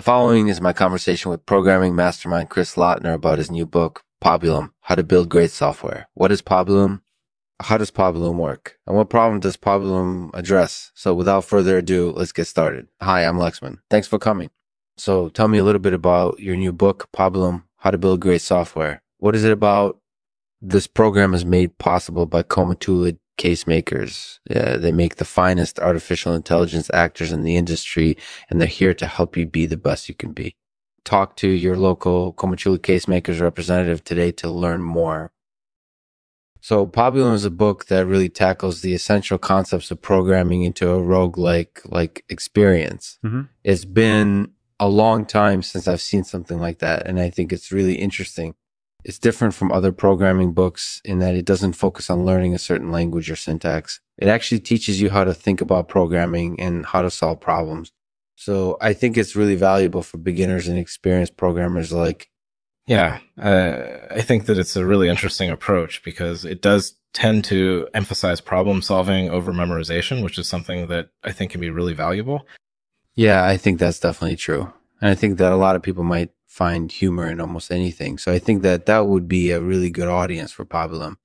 The following is my conversation with programming mastermind Chris Lattner about his new book, Pabulum, How to Build Great Software. What is Pabulum? How does Pabulum work? And what problem does Pabulum address? So without further ado, let's get started. Hi, I'm Lexman. Thanks for coming. So tell me a little bit about your new book, Pabulum, How to Build Great Software. What is it about? This program is made possible by Comatula case makers. Uh, they make the finest artificial intelligence actors in the industry, and they're here to help you be the best you can be. Talk to your local Comatula case makers representative today to learn more. So, Pabulum is a book that really tackles the essential concepts of programming into a rogue-like like experience. Mm-hmm. It's been a long time since I've seen something like that, and I think it's really interesting it's different from other programming books in that it doesn't focus on learning a certain language or syntax. It actually teaches you how to think about programming and how to solve problems. So I think it's really valuable for beginners and experienced programmers like. Yeah, uh, I think that it's a really interesting approach because it does tend to emphasize problem solving over memorization, which is something that I think can be really valuable. Yeah, I think that's definitely true. And I think that a lot of people might find humor in almost anything. So I think that that would be a really good audience for Pabulum.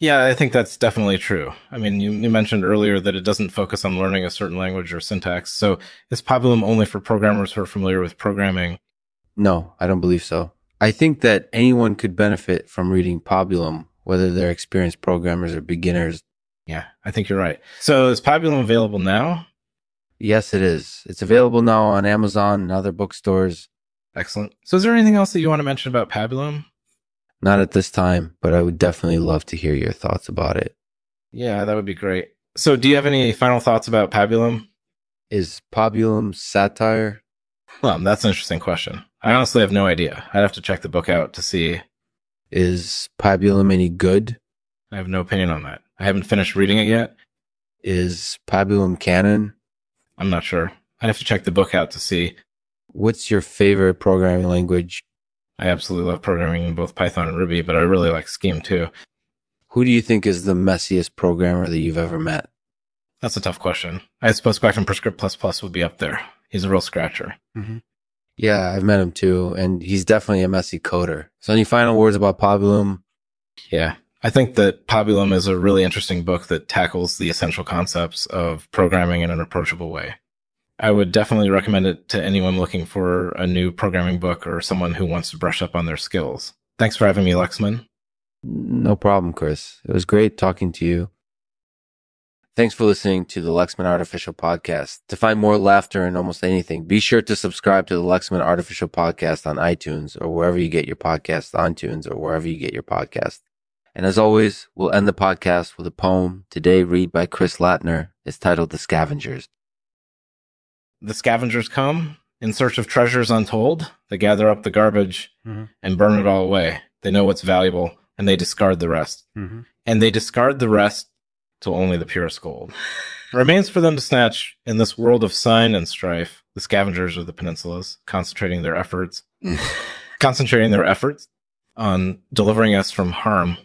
Yeah, I think that's definitely true. I mean, you, you, mentioned earlier that it doesn't focus on learning a certain language or syntax. So is Pabulum only for programmers who are familiar with programming? No, I don't believe so. I think that anyone could benefit from reading Pabulum, whether they're experienced programmers or beginners. Yeah, I think you're right. So is Pabulum available now? Yes, it is. It's available now on Amazon and other bookstores. Excellent. So, is there anything else that you want to mention about Pabulum? Not at this time, but I would definitely love to hear your thoughts about it. Yeah, that would be great. So, do you have any final thoughts about Pabulum? Is Pabulum satire? Well, that's an interesting question. I honestly have no idea. I'd have to check the book out to see. Is Pabulum any good? I have no opinion on that. I haven't finished reading it yet. Is Pabulum canon? I'm not sure. I'd have to check the book out to see. What's your favorite programming language? I absolutely love programming in both Python and Ruby, but I really like Scheme too. Who do you think is the messiest programmer that you've ever met? That's a tough question. I suppose Guy from Prescript Plus Plus would be up there. He's a real scratcher. Mm-hmm. Yeah, I've met him too, and he's definitely a messy coder. So, any final words about Pabulum? Yeah, I think that Pabulum is a really interesting book that tackles the essential concepts of programming in an approachable way. I would definitely recommend it to anyone looking for a new programming book or someone who wants to brush up on their skills. Thanks for having me, Lexman. No problem, Chris. It was great talking to you. Thanks for listening to the Lexman Artificial Podcast. To find more laughter in almost anything, be sure to subscribe to the Lexman Artificial Podcast on iTunes or wherever you get your podcasts, on Tunes or wherever you get your podcast. And as always, we'll end the podcast with a poem today read by Chris Lattner. It's titled The Scavengers. The scavengers come in search of treasures untold. They gather up the garbage mm-hmm. and burn it all away. They know what's valuable and they discard the rest. Mm-hmm. And they discard the rest till only the purest gold. remains for them to snatch in this world of sign and strife. The scavengers of the peninsulas, concentrating their efforts, concentrating their efforts on delivering us from harm